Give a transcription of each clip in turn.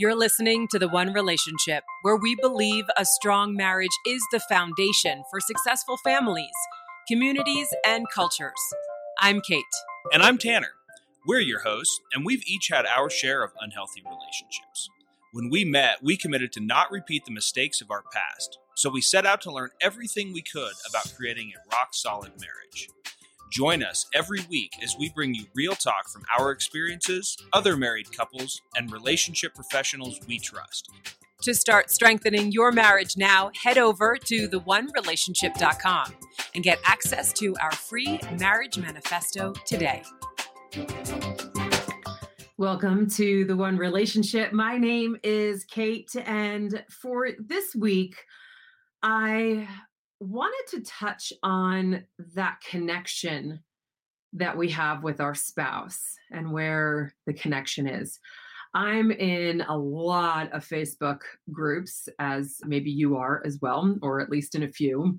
You're listening to The One Relationship, where we believe a strong marriage is the foundation for successful families, communities, and cultures. I'm Kate. And I'm Tanner. We're your hosts, and we've each had our share of unhealthy relationships. When we met, we committed to not repeat the mistakes of our past, so we set out to learn everything we could about creating a rock solid marriage. Join us every week as we bring you real talk from our experiences, other married couples, and relationship professionals we trust. To start strengthening your marriage now, head over to theonerelationship.com and get access to our free marriage manifesto today. Welcome to The One Relationship. My name is Kate, and for this week, I wanted to touch on that connection that we have with our spouse and where the connection is. I'm in a lot of Facebook groups, as maybe you are as well, or at least in a few.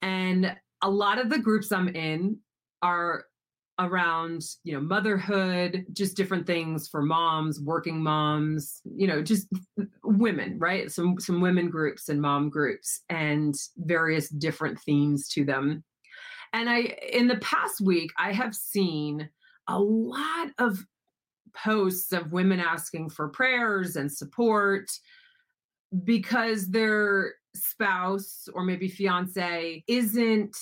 And a lot of the groups I'm in are around you know motherhood just different things for moms working moms you know just women right? Some some women groups and mom groups and various different themes to them. And i in the past week i have seen a lot of posts of women asking for prayers and support because their spouse or maybe fiance isn't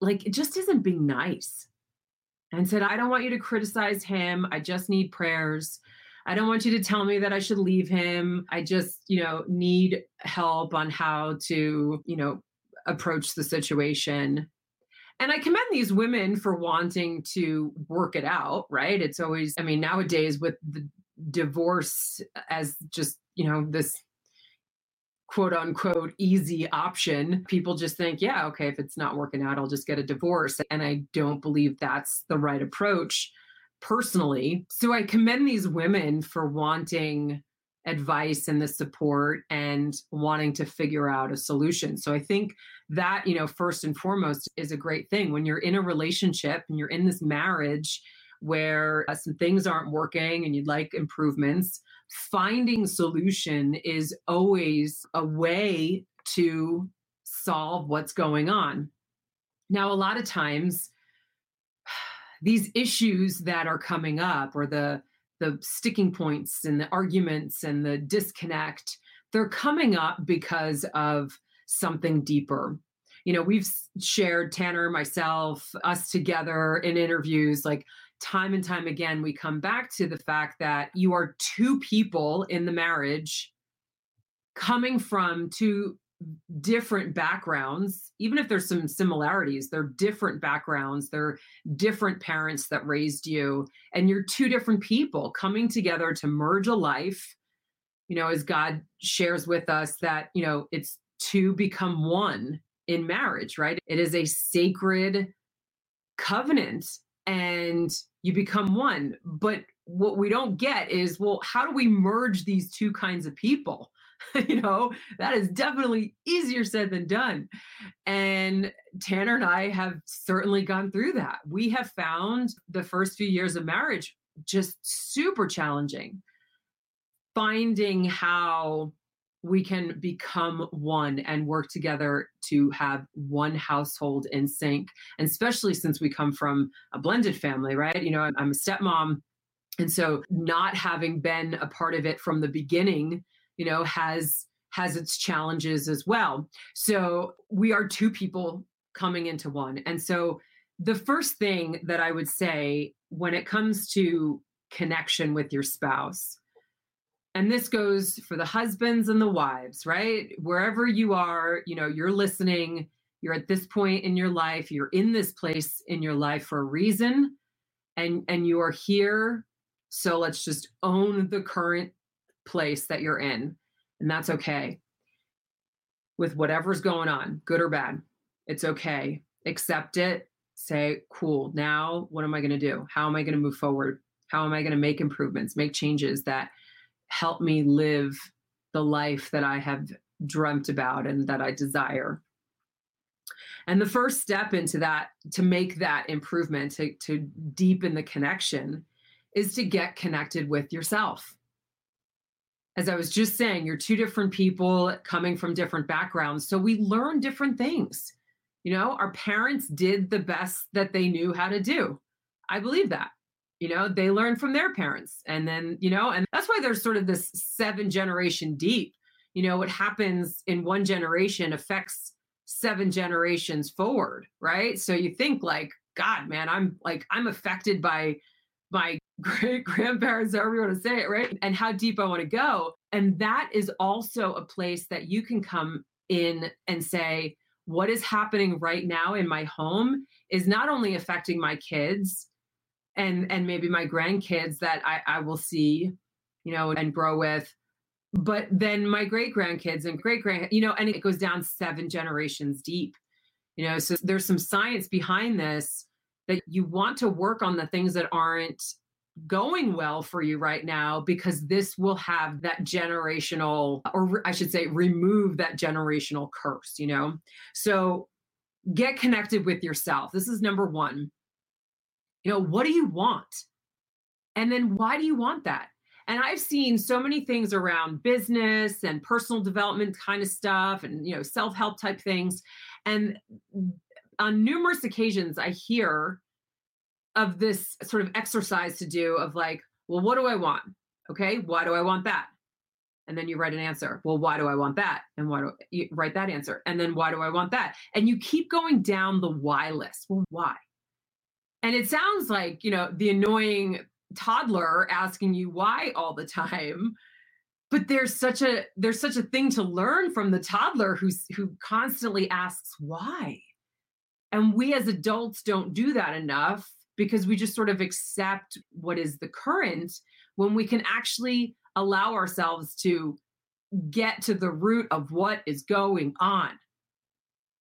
like it just isn't being nice. And said i don't want you to criticize him. I just need prayers i don't want you to tell me that i should leave him i just you know need help on how to you know approach the situation and i commend these women for wanting to work it out right it's always i mean nowadays with the divorce as just you know this quote unquote easy option. People just think, yeah, okay, if it's not working out, I'll just get a divorce. And I don't believe that's the right approach personally. So I commend these women for wanting advice and the support and wanting to figure out a solution. So I think that, you know, first and foremost is a great thing when you're in a relationship and you're in this marriage where uh, some things aren't working and you'd like improvements finding solution is always a way to solve what's going on. Now, a lot of times, these issues that are coming up or the the sticking points and the arguments and the disconnect they're coming up because of something deeper. You know we've shared tanner myself us together in interviews like time and time again, we come back to the fact that you are two people in the marriage coming from two different backgrounds, even if there's some similarities, they're different backgrounds, they're different parents that raised you, and you're two different people coming together to merge a life. You know, as God shares with us that, you know, it's to become one in marriage, right? It is a sacred covenant and you become one. But what we don't get is, well, how do we merge these two kinds of people? you know, that is definitely easier said than done. And Tanner and I have certainly gone through that. We have found the first few years of marriage just super challenging. Finding how we can become one and work together to have one household in sync. And especially since we come from a blended family, right? You know, I'm a stepmom. And so not having been a part of it from the beginning, you know, has has its challenges as well. So we are two people coming into one. And so the first thing that I would say when it comes to connection with your spouse and this goes for the husbands and the wives right wherever you are you know you're listening you're at this point in your life you're in this place in your life for a reason and and you are here so let's just own the current place that you're in and that's okay with whatever's going on good or bad it's okay accept it say cool now what am i going to do how am i going to move forward how am i going to make improvements make changes that help me live the life that I have dreamt about and that I desire. And the first step into that, to make that improvement, to, to deepen the connection, is to get connected with yourself. As I was just saying, you're two different people coming from different backgrounds. So we learn different things. You know, our parents did the best that they knew how to do. I believe that. You know, they learned from their parents. And then, you know, and that's why there's sort of this seven generation deep. You know, what happens in one generation affects seven generations forward, right? So you think like, God, man, I'm like, I'm affected by my great grandparents, however you want to say it, right? And how deep I want to go. And that is also a place that you can come in and say, what is happening right now in my home is not only affecting my kids and and maybe my grandkids that I, I will see, you know, and grow with, but then my great grandkids and great grand, you know, and it goes down seven generations deep. You know, so there's some science behind this that you want to work on the things that aren't going well for you right now because this will have that generational or I should say remove that generational curse, you know. So get connected with yourself. This is number 1. You know, what do you want? And then why do you want that? And I've seen so many things around business and personal development kind of stuff and you know self-help type things and mm, on numerous occasions I hear of this sort of exercise to do of like, well, what do I want? Okay, why do I want that? And then you write an answer. Well, why do I want that? And why do you write that answer? And then why do I want that? And you keep going down the why list. Well, why? And it sounds like, you know, the annoying toddler asking you why all the time but there's such a there's such a thing to learn from the toddler who's who constantly asks why and we as adults don't do that enough because we just sort of accept what is the current when we can actually allow ourselves to get to the root of what is going on.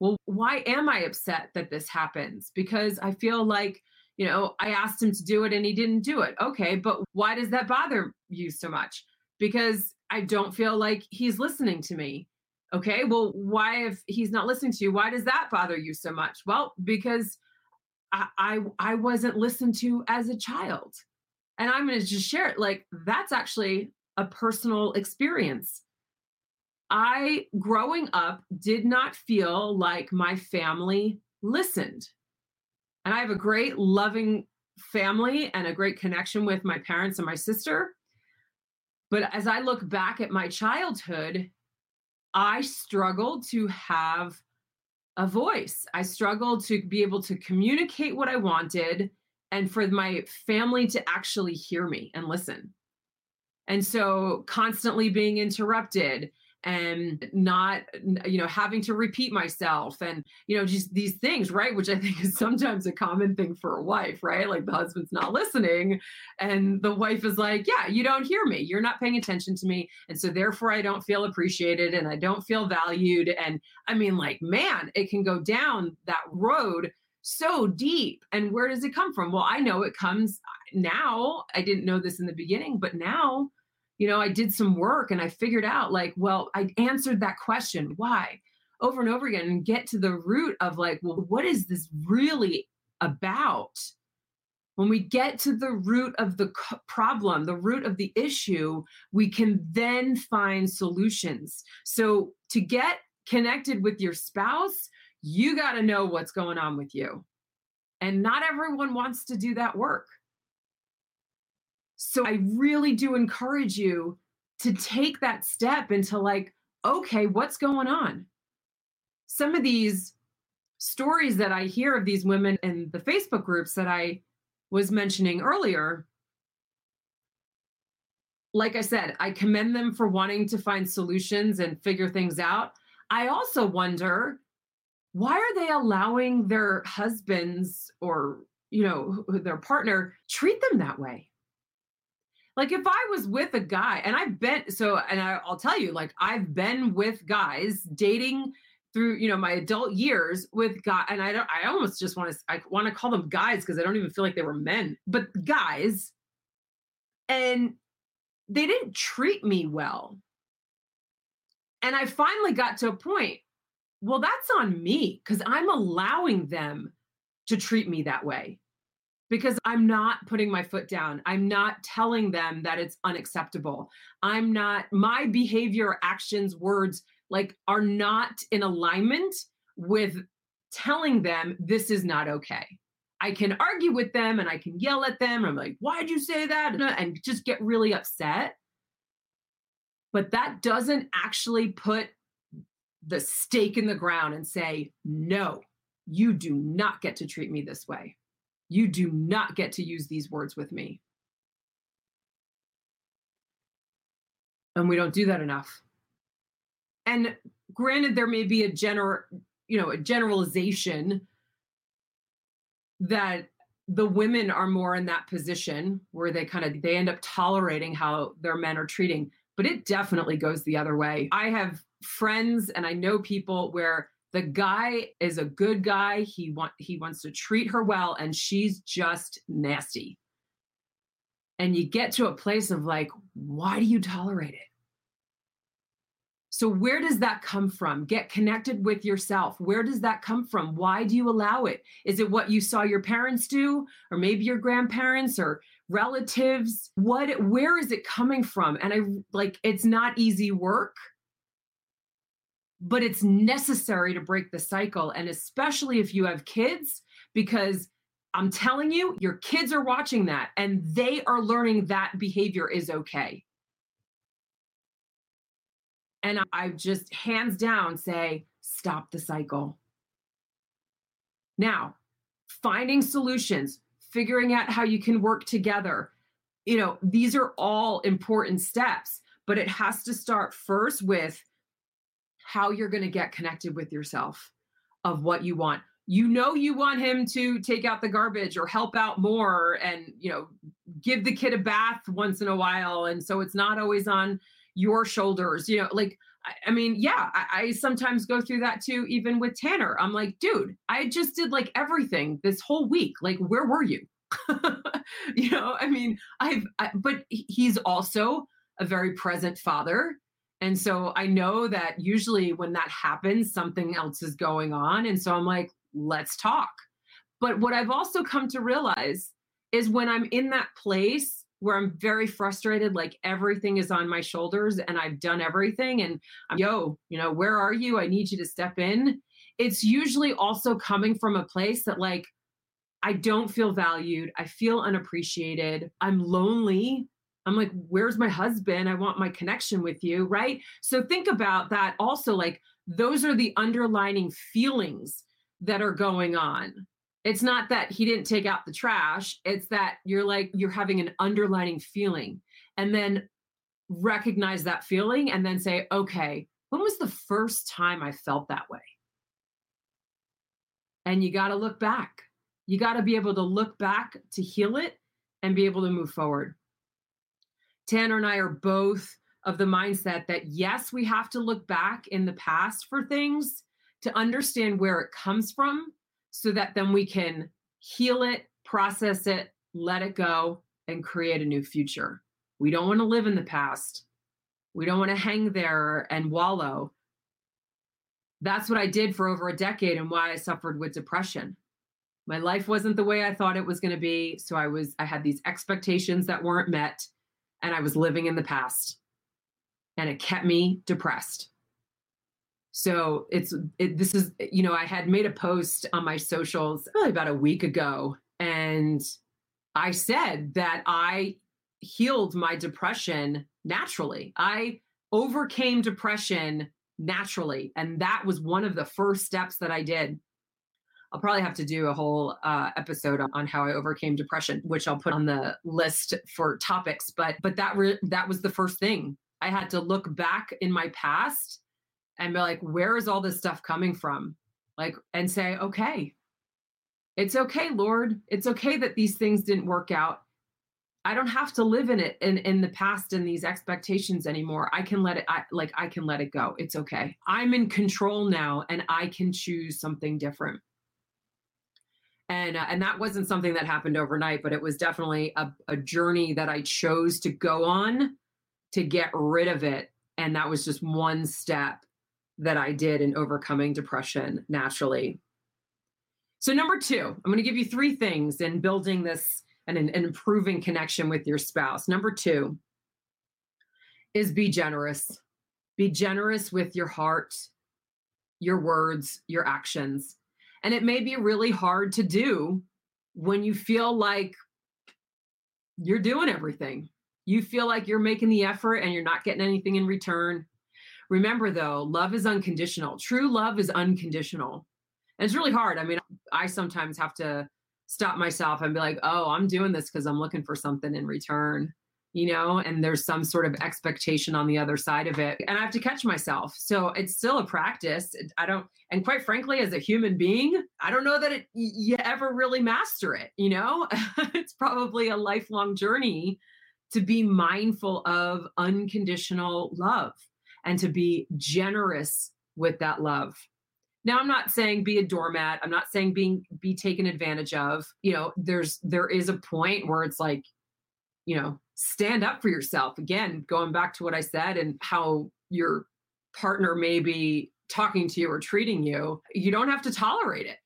Well, why am I upset that this happens? Because I feel like, you know, I asked him to do it and he didn't do it. Okay, but why does that bother you so much? Because I don't feel like he's listening to me. Okay, well, why, if he's not listening to you, why does that bother you so much? Well, because I, I, wasn't listened to as a child. And I'm going to just share it. Like, that's actually a personal experience. I, growing up, did not feel like my family listened. And I have a great, loving family and a great connection with my parents and my sister. But as I look back at my childhood, I struggled to have a voice. I struggled to be able to communicate what I wanted and for my family to actually hear me and listen. And so constantly being interrupted and not you know having to repeat myself and you know just these things right which i think is sometimes a common thing for a wife right? Like the husband's not listening and the wife is like yeah you don't hear me. You're not paying attention to me. And so therefore i don't feel appreciated and i don't feel valued. And i mean like man it can go down that road so deep. And where does it come from? Well i know it comes uh, now. I didn't know this in the beginning but now you know, I did some work and I figured out like, well, I answered that question, why? Over and over again and get to the root of like, well, what is this really about? When we get to the root of the problem, the root of the issue, we can then find solutions. So to get connected with your spouse, you got to know what's going on with you. And not everyone wants to do that work. So I really do encourage you to take that step into like, okay, what's going on? Some of these stories that I hear of these women in the Facebook groups that I was mentioning earlier, like I said, I commend them for wanting to find solutions and figure things out. I also wonder why are they allowing their husbands or you know their partner treat them that way like if I was with a guy and I've been so, and I, I'll tell you, like I've been with guys dating through you know my adult years with guy and i don't i almost just want to i want to call them guys because i don't even feel like they were men but guys and they didn't treat me well. And i finally got to a point well that's on me because i'm allowing them to treat me that way because I'm not putting my foot down. I'm not telling them that it's unacceptable. I'm not, my behavior, actions, words, like are not in alignment with telling them this is not okay. I can argue with them and I can yell at them. I'm like, why'd you say that? And uh, just get really upset. But that doesn't actually put the stake in the ground and say, no, you do not get to treat me this way. You do not get to use these words with me. And we don't do that enough. And granted, there may be a general, you know, a generalization that the women are more in that position where they kind of they end up tolerating how their men are treating but it definitely goes the other way i have friends and i know people where the guy is a good guy he want he wants to treat her well and she's just nasty and you get to a place of like why do you tolerate it so, where does that come from? Get connected with yourself. Where does that come from? Why do you allow it? Is it what you saw your parents do, or maybe your grandparents or relatives? What, where is it coming from? And I like, it's not easy work, but it's necessary to break the cycle. And especially if you have kids, because I'm telling you, your kids are watching that and they are learning that behavior is okay. And I just hands down say, stop the cycle. Now, finding solutions, figuring out how you can work together. You know, these are all important steps, but it has to start first with how you're going to get connected with yourself of what you want. You know you want him to take out the garbage or help out more and, you know, give the kid a bath once in a while and so it's not always on your shoulders you know like I mean, yeah, I, I, sometimes go through that too, even with Tanner. I'm like, dude, I just did like everything this whole week. Like, where were you? you know, I mean, I've, I, but he's also a very present father. And so I know that usually when that happens, something else is going on. And so I'm like, let's talk. But what I've also come to realize is when I'm in that place where I'm very frustrated, like everything is on my shoulders and I've done everything. And I'm, yo, you know, where are you? I need you to step in. It's usually also coming from a place that, like, I don't feel valued. I feel unappreciated. I'm lonely. I'm like, where's my husband? I want my connection with you. Right. So think about that also. Like, those are the underlining feelings that are going on it's not that he didn't take out the trash it's that you're like you're having an underlining feeling and then recognize that feeling and then say okay when was the first time i felt that way and you got to look back you got to be able to look back to heal it and be able to move forward tanner and i are both of the mindset that yes we have to look back in the past for things to understand where it comes from so that then we can heal it, process it, let it go, and create a new future. We don't want to live in the past. We don't want to hang there and wallow. That's what I did for over a decade and why I suffered with depression. My life wasn't the way I thought it was going to be, so I was I had these expectations that weren't met and I was living in the past. And it kept me depressed. So it's it, this is you know I had made a post on my socials really about a week ago, and I said that I healed my depression naturally. I overcame depression naturally, and that was one of the first steps that I did. I'll probably have to do a whole uh, episode on how I overcame depression, which I'll put on the list for topics. But but that re- that was the first thing I had to look back in my past and be like, where is all this stuff coming from? Like, and say, okay, it's okay, Lord. It's okay that these things didn't work out. I don't have to live in it in, in the past and these expectations anymore. I can let it, I, like, I can let it go. It's okay. I'm in control now and I can choose something different. And, uh, and that wasn't something that happened overnight, but it was definitely a, a journey that I chose to go on to get rid of it. And that was just one step that I did in overcoming depression naturally. So, number two, I'm going to give you three things in building this and in improving connection with your spouse. Number two is be generous. Be generous with your heart, your words, your actions. And it may be really hard to do when you feel like you're doing everything. You feel like you're making the effort and you're not getting anything in return. Remember, though, love is unconditional. True love is unconditional. And it's really hard. I mean, I sometimes have to stop myself and be like, oh, I'm doing this because I'm looking for something in return you know, and there's some sort of expectation on the other side of it. And I have to catch myself. So it's still a practice. I don't, and quite frankly, as a human being, I don't know that it, you ever really master it, you know? it's probably a lifelong journey to be mindful of unconditional love and to be generous with that love. Now I'm not saying be a doormat. I'm not saying being be taken advantage of. You know, there's there is a point where it's like, you know, stand up for yourself. Again, going back to what I said and how your partner may be talking to you or treating you, you don't have to tolerate it.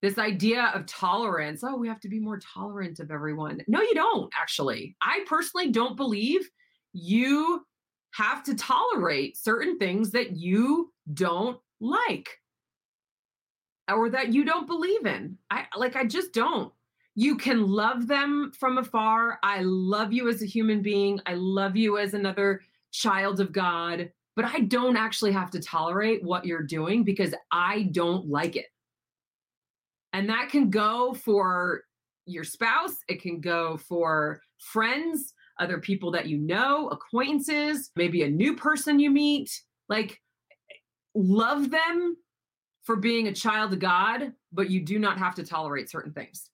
This idea of tolerance, oh, we have to be more tolerant of everyone. No, you don't, actually. I personally don't believe you have to tolerate certain things that you don't like or that you don't believe in. I like I just don't you can love them from afar. I love you as a human being. I love you as another child of God, but I don't actually have to tolerate what you're doing because I don't like it. And that can go for your spouse, it can go for friends, other people that you know, acquaintances, maybe a new person you meet. Like, love them for being a child of God, but you do not have to tolerate certain things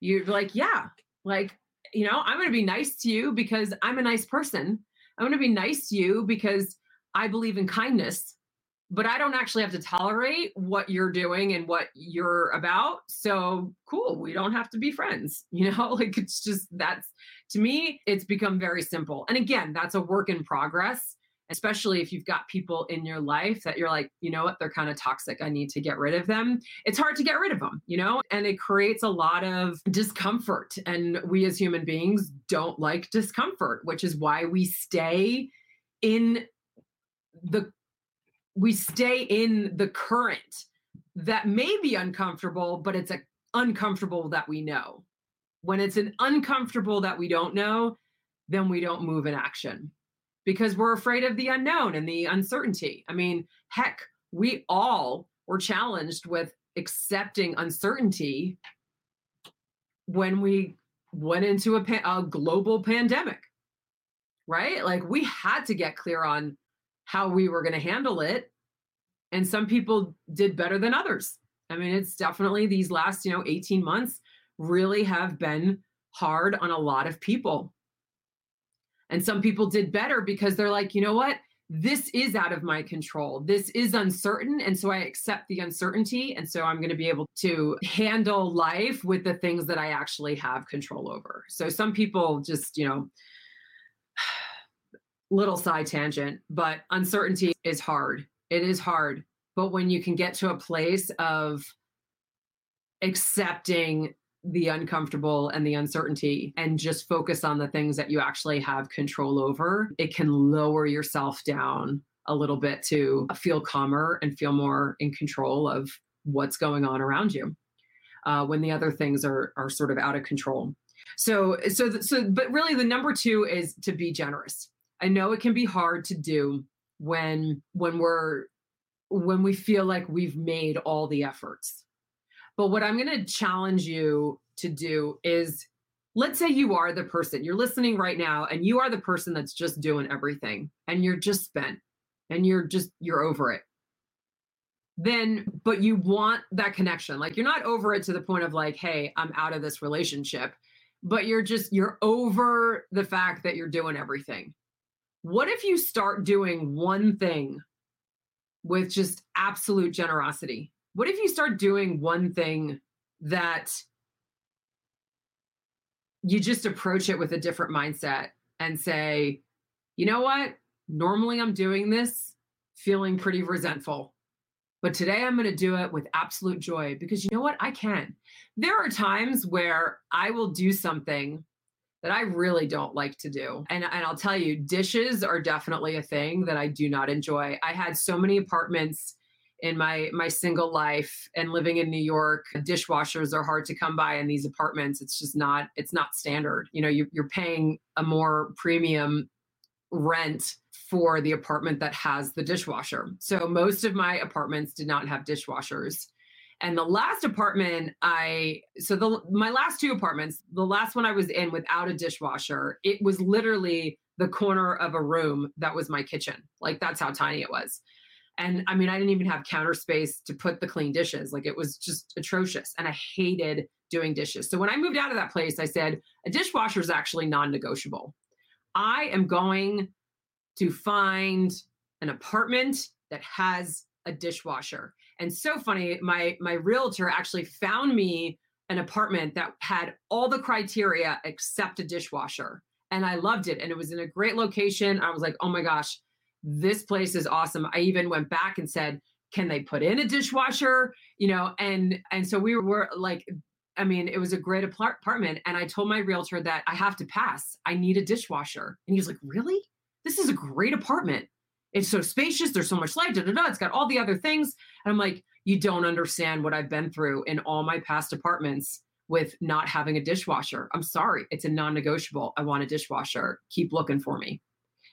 you're like, yeah, like, you know, I'm going to be nice to you because I'm a nice person. I'm going to be nice to you because I believe in kindness, but I don't actually have to tolerate what you're doing and what you're about. So cool, we don't have to be friends. You know, like it's just that's to me, it's become very simple. And again, that's a work in progress especially if you've got people in your life that you're like, you know what, they're kind of toxic. I need to get rid of them. It's hard to get rid of them, you know, and it creates a lot of discomfort. And we as human beings don't like discomfort, which is why we stay in the we stay in the current that may be uncomfortable, but it's a uncomfortable that we know. When it's an uncomfortable that we don't know, then we don't move in action because we're afraid of the unknown and the uncertainty. I mean, heck, we all were challenged with accepting uncertainty when we went into a, a global pandemic, right? Like we had to get clear on how we were going to handle it. And some people did better than others. I mean, it's definitely these last, you know, 18 months really have been hard on a lot of people. And some people did better because they're like, you know what? This is out of my control. This is uncertain. And so I accept the uncertainty. And so I'm going to be able to handle life with the things that I actually have control over. So some people just, you know, little side tangent, but uncertainty is hard. It is hard. But when you can get to a place of accepting the uncomfortable and the uncertainty and just focus on the things that you actually have control over, it can lower yourself down a little bit to feel calmer and feel more in control of what's going on around you uh, when the other things are are sort of out of control. So so so but really the number two is to be generous. I know it can be hard to do when when we're when we feel like we've made all the efforts but what I'm going to challenge you to do is let's say you are the person you're listening right now and you are the person that's just doing everything and you're just spent and you're just you're over it. Then but you want that connection. Like you're not over it to the point of like hey i'm out of this relationship but you're just you're over the fact that you're doing everything. What if you start doing one thing with just absolute generosity what if you start doing one thing that you just approach it with a different mindset and say, you know what? Normally I'm doing this feeling pretty resentful. But today I'm going to do it with absolute joy because you know what? I can. There are times where I will do something that I really don't like to do. And, and I'll tell you, dishes are definitely a thing that I do not enjoy. I had so many apartments in my my single life and living in New York, dishwashers are hard to come by in these apartments. It's just not it's not standard. You know, you, you're paying a more premium rent for the apartment that has the dishwasher. So most of my apartments did not have dishwashers. And the last apartment I so the my last two apartments, the last one I was in without a dishwasher, it was literally the corner of a room that was my kitchen. Like that's how tiny it was. And I mean, I didn't even have counter space to put the clean dishes. Like it was just atrocious. And I hated doing dishes. So when I moved out of that place, I said, a dishwasher is actually non negotiable. I am going to find an apartment that has a dishwasher. And so funny, my my realtor actually found me an apartment that had all the criteria except a dishwasher. And I loved it. And it was in a great location. I was like, oh my gosh, this place is awesome. I even went back and said, can they put in a dishwasher? You know, and and so we were like, I mean, it was a great apartment. And I told my realtor that I have to pass. I need a dishwasher. And he was like, Really? This is a great apartment. It's so spacious. There's so much light. Da, da, da. It's got all the other things. And I'm like, You don't understand what I've been through in all my past apartments with not having a dishwasher. I'm sorry. It's a non negotiable. I want a dishwasher. Keep looking for me.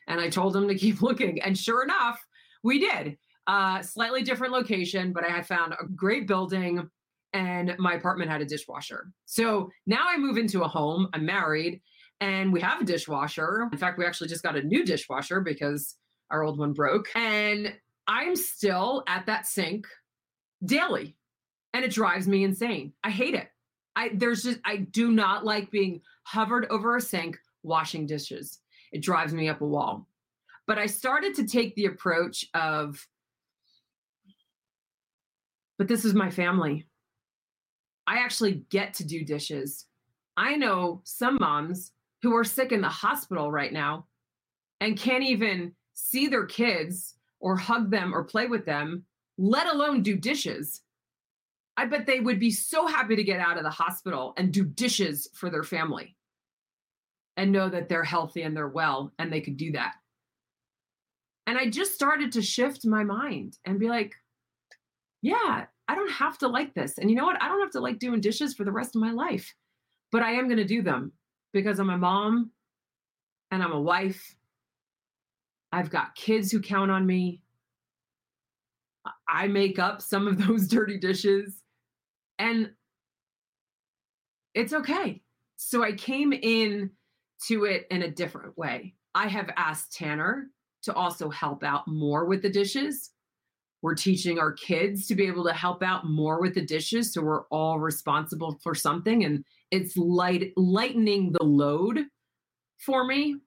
And I told him to keep looking. And sure enough, we did. Uh, slightly different location, but I had found a great building and my apartment had a dishwasher. So now I move into a home, I'm married, and we have a dishwasher. In fact, we actually just got a new dishwasher because our old one broke. And I'm still at that sink daily. And it drives me insane. I hate it. I there's just I do not like being hovered over a sink washing dishes. It drives me up a wall. But I started to take the approach of, but this is my family. I actually get to do dishes. I know some moms who are sick in the hospital right now and can't even see their kids or hug them or play with them, let alone do dishes. I bet they would be so happy to get out of the hospital and do dishes for their family and know that they're healthy and they're well and they could do that. And I just started to shift my mind and be like, yeah, I don't have to like this. And you know what? I don't have to like doing dishes for the rest of my life, but I am going to do them because I'm a mom and I'm a wife. I've got kids who count on me. I make up some of those dirty dishes and it's okay. So I came in to it in a different way. I have asked Tanner to also help out more with the dishes. We're teaching our kids to be able to help out more with the dishes. So we're all responsible for something. And it's light lightening the load for me.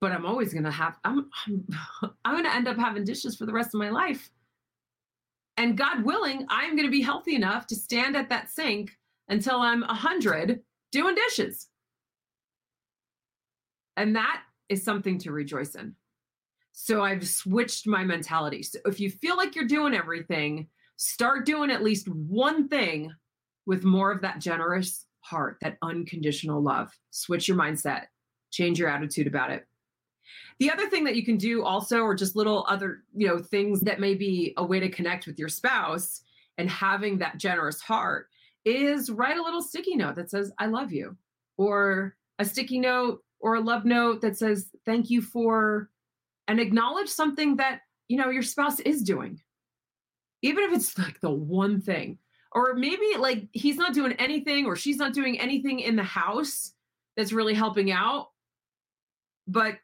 But I'm always gonna have I'm I'm, I'm gonna end up having dishes for the rest of my life. And God willing, I'm gonna be healthy enough to stand at that sink until I'm a hundred doing dishes. And that is something to rejoice in. So I've switched my mentality. So if you feel like you're doing everything, start doing at least one thing with more of that generous heart, that unconditional love. Switch your mindset, change your attitude about it. The other thing that you can do also, or just little other, you know, things that may be a way to connect with your spouse and having that generous heart is write a little sticky note that says, I love you, or a sticky note or a love note that says, thank you for, and acknowledge something that, you know, your spouse is doing. Even if it's like the one thing, or maybe like he's not doing anything or she's not doing anything in the house that's really helping out, but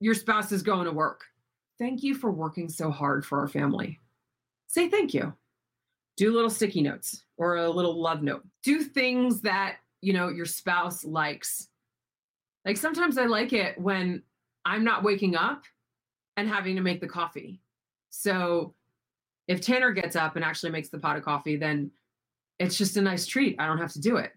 your spouse is going to work. Thank you for working so hard for our family. Say thank you do little sticky notes or a little love note. Do things that, you know, your spouse likes. Like sometimes I like it when I'm not waking up and having to make the coffee. So if Tanner gets up and actually makes the pot of coffee, then it's just a nice treat. I don't have to do it.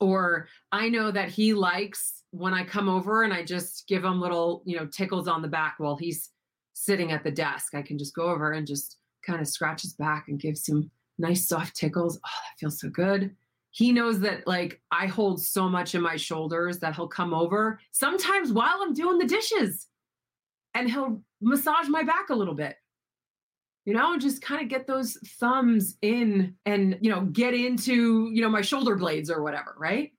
Or I know that he likes when I come over and I just give him little, you know, tickles on the back while he's sitting at the desk, I can just go over and just kind of scratches back and gives some nice soft tickles. Oh, that feels so good. He knows that like I hold so much in my shoulders that he'll come over sometimes while I'm doing the dishes and he'll massage my back a little bit. You know, and just kind of get those thumbs in and, you know, get into, you know, my shoulder blades or whatever, right?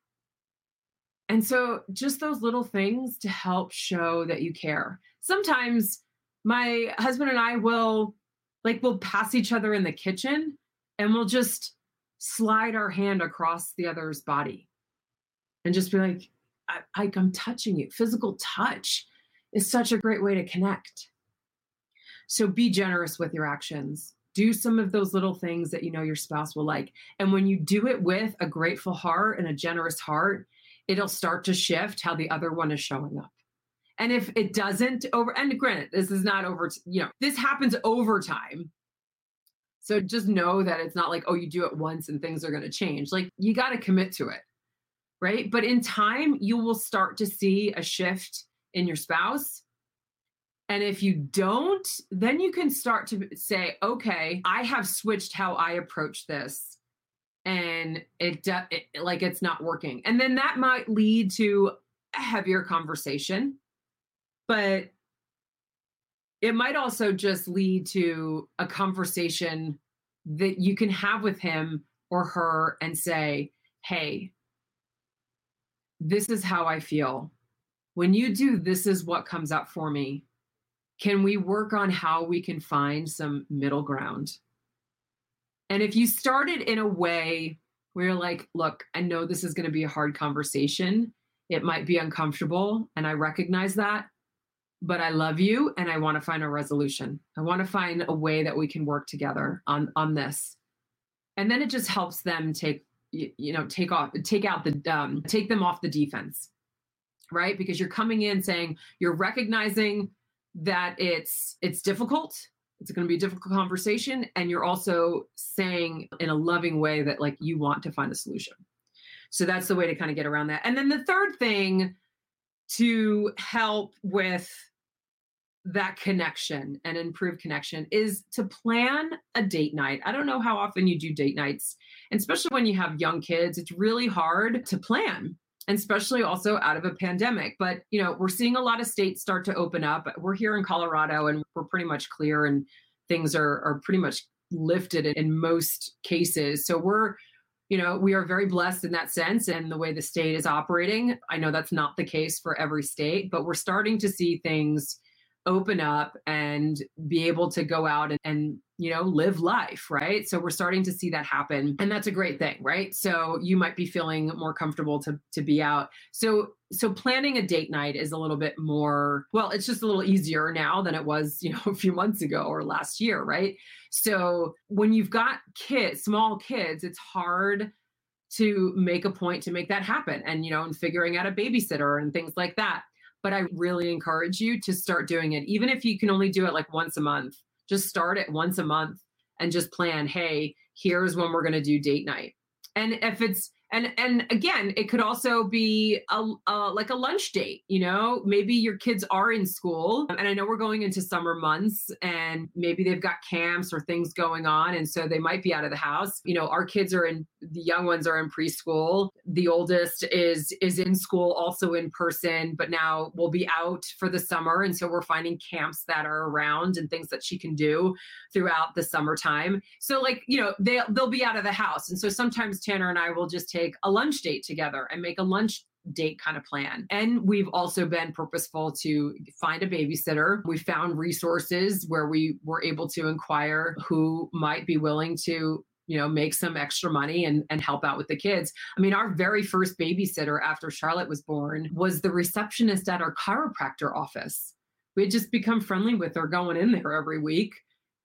And so just those little things to help show that you care. Sometimes my husband and I will like we'll pass each other in the kitchen and we'll just slide our hand across the other's body and just be like I, I, i'm touching you. Physical touch is such a great way to connect. So be generous with your actions. Do some of those little things that you know your spouse will like. And when you do it with a grateful heart and a generous heart it'll start to shift how the other one is showing up and if it doesn't over, and granted, this is not over, you know, this happens over time. So just know that it's not like, oh, you do it once and things are going to change. Like you got to commit to it. Right. But in time, you will start to see a shift in your spouse. And if you don't, then you can start to say, okay, I have switched how I approach this and it, it like it's not working. And then that might lead to a heavier conversation but it might also just lead to a conversation that you can have with him or her and say, hey, this is how I feel. When you do, this is what comes up for me. Can we work on how we can find some middle ground? And if you started in a way where you're like, look, I know this is going to be a hard conversation, it might be uncomfortable, and I recognize that but I love you and I want to find a resolution. I want to find a way that we can work together on on this. And then it just helps them take you, you know take off take out the um, take them off the defense. Right? Because you're coming in saying you're recognizing that it's it's difficult. It's going to be a difficult conversation and you're also saying in a loving way that like you want to find a solution. So that's the way to kind of get around that. And then the third thing to help with that connection and improve connection is to plan a date night. I don't know how often you do date nights, and especially when you have young kids, it's really hard to plan. And especially also out of a pandemic. But you know, we're seeing a lot of states start to open up. We're here in Colorado and we're pretty much clear and things are are pretty much lifted in most cases. So we're you know, we are very blessed in that sense and the way the state is operating. I know that's not the case for every state, but we're starting to see things open up and be able to go out and, and, you know live life right? So we're starting to see that happen and that's a great thing right? So you might be feeling more comfortable to to be out. So so planning a date night is a little bit more well it's just a little easier now than it was you know a few months ago or last year right? So when you've got kids small kids it's hard to make a point to make that happen and you know and figuring out a babysitter and things like that but I really encourage you to start doing it. Even if you can only do it like once a month, just start it once a month and just plan, hey, here's when we're going to do date night. And if it's and and again it could also be a, a, like a lunch date you know? Maybe your kids are in school and i know we're going into summer months and maybe they've got camps or things going on and so they might be out of the house. You know our kids are in the young ones are in preschool. The oldest is is in school also in person but now we'll be out for the summer and so we're finding camps that are around and things that she can do throughout the summertime. So like you know they they'll be out of the house. And so sometimes tanner and i will just take take a lunch date together and make a lunch date kind of plan. And we've also been purposeful to find a babysitter. We found resources where we were able to inquire who might be willing to you know make some extra money and and help out with the kids. I mean our very first babysitter after charlotte was born was the receptionist at our chiropractor office. We had just become friendly with her going in there every week.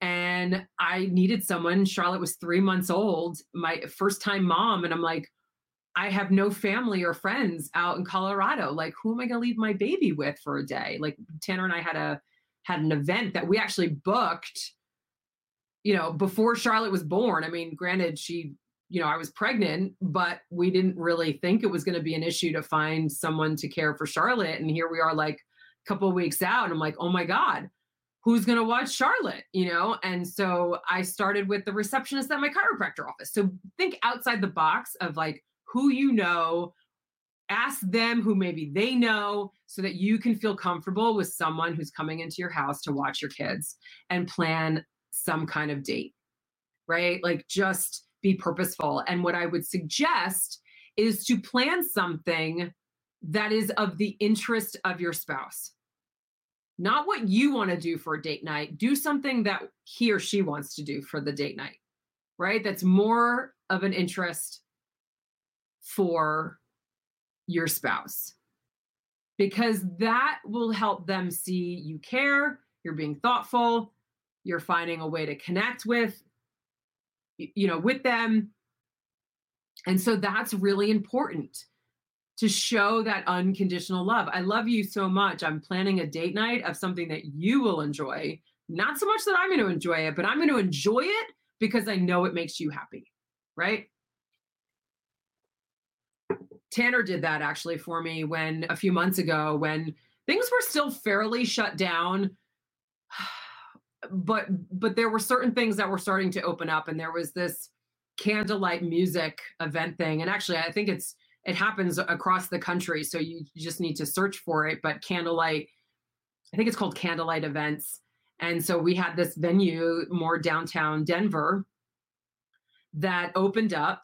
And i needed someone. Charlotte was three months old my first time mom. And i'm like I have no family or friends out in Colorado. Like, who am I going to leave my baby with for a day? Like Tanner and I had a had an event that we actually booked, you know, before Charlotte was born. I mean, granted, she, you know, I was pregnant, but we didn't really think it was going to be an issue to find someone to care for Charlotte. And here we are, like a couple weeks out, and I'm like, oh my god, who's going to watch Charlotte, you know? And so I started with the receptionist at my chiropractor office. So think outside the box of like who you know, ask them who maybe they know so that you can feel comfortable with someone who's coming into your house to watch your kids and plan some kind of date, right? Like just be purposeful. And what I would suggest is to plan something that is of the interest of your spouse not what you want to do for a date night. Do something that he or she wants to do for the date night, right? That's more of an interest for your spouse because that will help them see you care, you're being thoughtful, you're finding a way to connect with you know with them. And so that's really important to show that unconditional love. I love you so much. I'm planning a date night of something that you will enjoy. Not so much that I'm going to enjoy it, but I'm going to enjoy it because I know it makes you happy. Right? Tanner did that actually for me when a few months ago when things were still fairly shut down. But but there were certain things that were starting to open up and there was this candlelight music event thing. And actually I think it's it happens across the country so you, just need to search for it but candlelight i think it's called candlelight events. And so we had this venue more downtown denver that opened up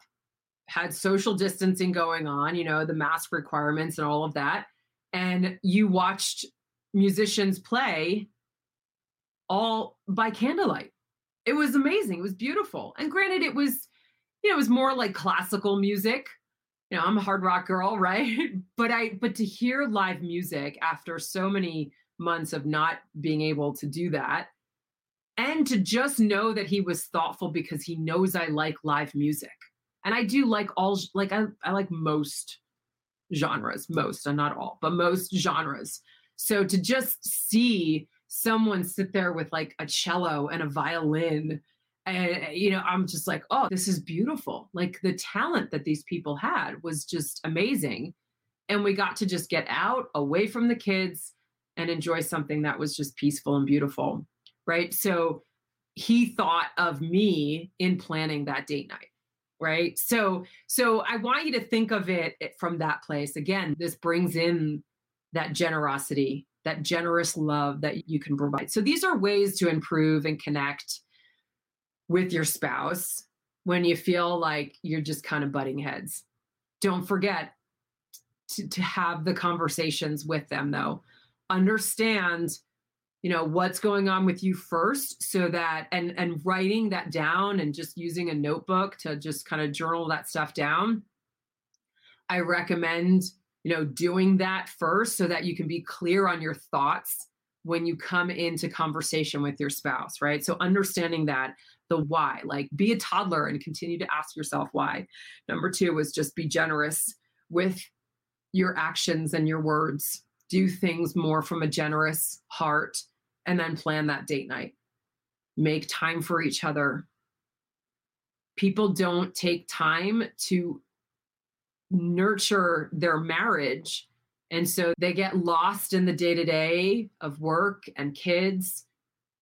had social distancing going on you know the mask requirements and all of that and you watched musicians play all by candlelight it was amazing it was beautiful and granted it was you know it was more like classical music you know, I'm a hard rock girl, right? but I but to hear live music after so many months of not being able to do that and to just know that he was thoughtful because he knows I like live music. And I do like all like I, I like most genres, most, and not all, but most genres. So to just see someone sit there with like a cello and a violin and you know i'm just like oh this is beautiful. Like the talent that these people had was just amazing. And we got to just get out away from the kids and enjoy something that was just peaceful and beautiful right? So he thought of me in planning that date night right so so i want you to think of it eh, from that place again this brings in that generosity that generous love that you can provide so these are ways to improve and connect with your spouse when you feel like you're just kind of butting heads. Don't forget to, to have the conversations with them though. Understand, you know, what's going on with you first so that and and writing that down and just using a notebook to just kind of journal that stuff down. I recommend, you know, doing that first so that you can be clear on your thoughts when you come into conversation with your spouse, right? So understanding that the why, like be a toddler and continue to ask yourself why. Number two was just be generous with your actions and your words. Do things more from a generous heart and then plan that date night. Make time for each other. People don't take time to nurture their marriage. And so they get lost in the day to day of work and kids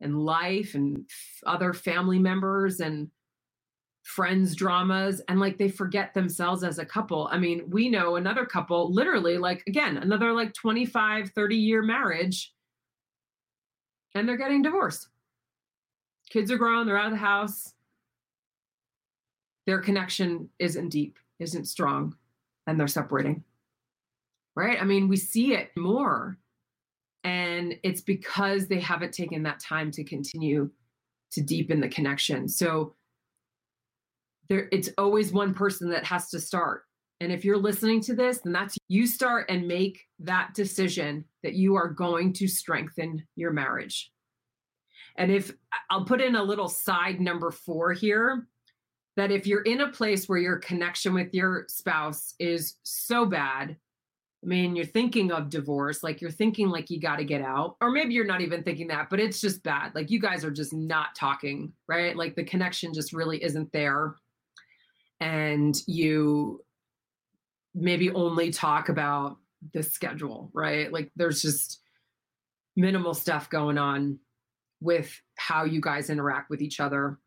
and life and f- other family members and friends dramas and like they forget themselves as a couple i mean we know another couple literally like again another like 25 30 year marriage and they're getting divorced. Kids are grown they're out of the house. Their connection isn't deep isn't strong and they're separating. Right? I mean we see it more and it's because they haven't taken that time to continue to deepen the connection. So there it's always one person that has to start and if you're listening to this then that's you start and make that decision that you are going to strengthen your marriage and if i'll put in a little side number 4 here that if you're in a place where your connection with your spouse is so bad I mean, you're thinking of divorce, like you're thinking like you got to get out, or maybe you're not even thinking that, but it's just bad. Like you guys are just not talking, right? Like the connection just really isn't there. And you maybe only talk about the schedule, right? Like there's just minimal stuff going on. with how you guys interact with each other.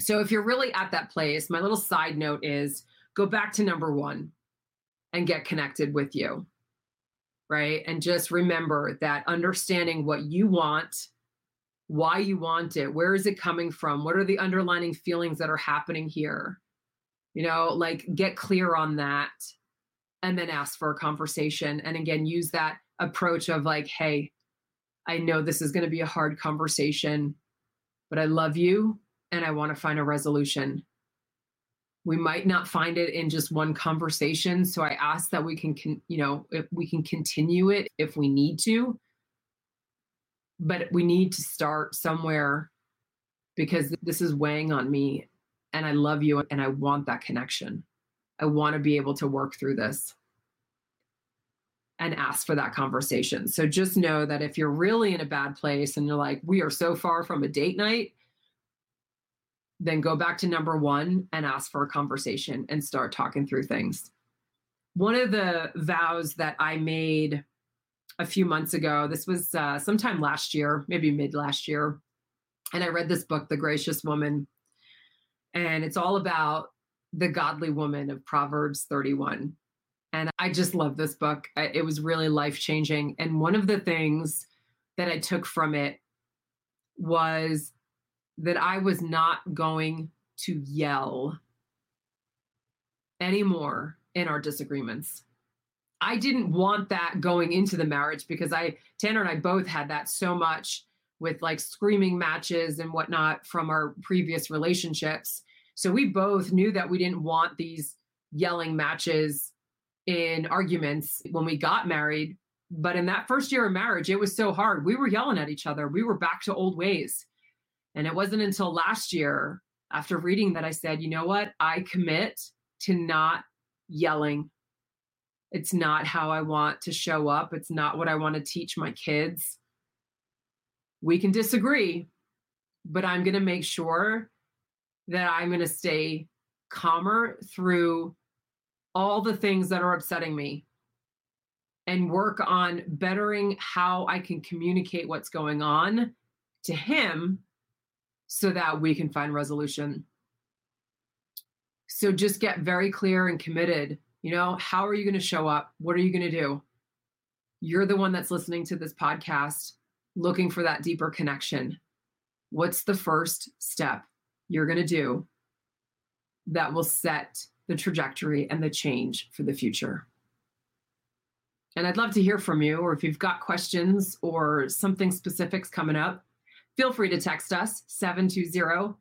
So if you're really at that place, my little side note is go back to number one and get connected with you. Right. And just remember that understanding what you want, why you want it, where is it coming from? What are the underlining feelings that are happening here? You know, like get clear on that and then ask for a conversation. And again, use that approach of like, hey, I know this is going to be a hard conversation, but I love you and I want to find a resolution. We might not find it in just one conversation. So I ask that we can, con- you know, if we can continue it if we need to. But we need to start somewhere because this is weighing on me and I love you and I want that connection. I want to be able to work through this and ask for that conversation. So just know that if you're really in a bad place and you're like, we are so far from a date night, then go back to number one and ask for a conversation and start talking through things. One of the vows that I made a few months ago, this was uh, sometime last year, maybe mid last year, and I read this book, The Gracious Woman, and it's all about the godly woman of Proverbs 31. And I just love this book. It was really life changing. And one of the things that I took from it was that I was not going to yell anymore in our disagreements. I didn't want that going into the marriage because I, Tanner and I both had that so much with like screaming matches and whatnot from our previous relationships. So we both knew that we didn't want these yelling matches in arguments when we got married. But in that first year of marriage, it was so hard. We were yelling at each other. We were back to old ways. And it wasn't until last year, after reading that, I said, you know what? I commit to not yelling. It's not how I want to show up. It's not what I want to teach my kids. We can disagree, but I'm going to make sure that I'm going to stay calmer through all the things that are upsetting me and work on bettering how I can communicate what's going on to him so that we can find resolution. So just get very clear and committed. You know, how are you going to show up? What are you going to do? You're the one that's listening to this podcast looking for that deeper connection. What's the first step you're going to do that will set the trajectory and the change for the future? And I'd love to hear from you, or if you've got questions or something specifics coming up, feel free to text us 720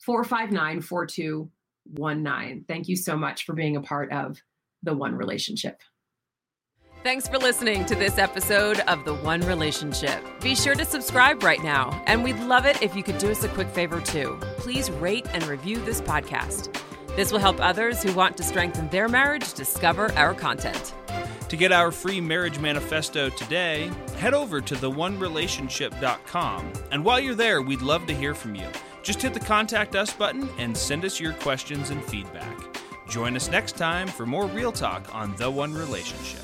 459 4219. Thank you so much for being a part of the One Relationship. Thanks for listening to this episode of The One Relationship. Be sure to subscribe right now, and we'd love it if you could do us a quick favor too. Please rate and review this podcast. This will help others who want to strengthen their marriage discover our content. To get our free marriage manifesto today, head over to theonerelationship.com. And while you're there, we'd love to hear from you. Just hit the contact us button and send us your questions and feedback. Join us next time for more real talk on The One Relationship.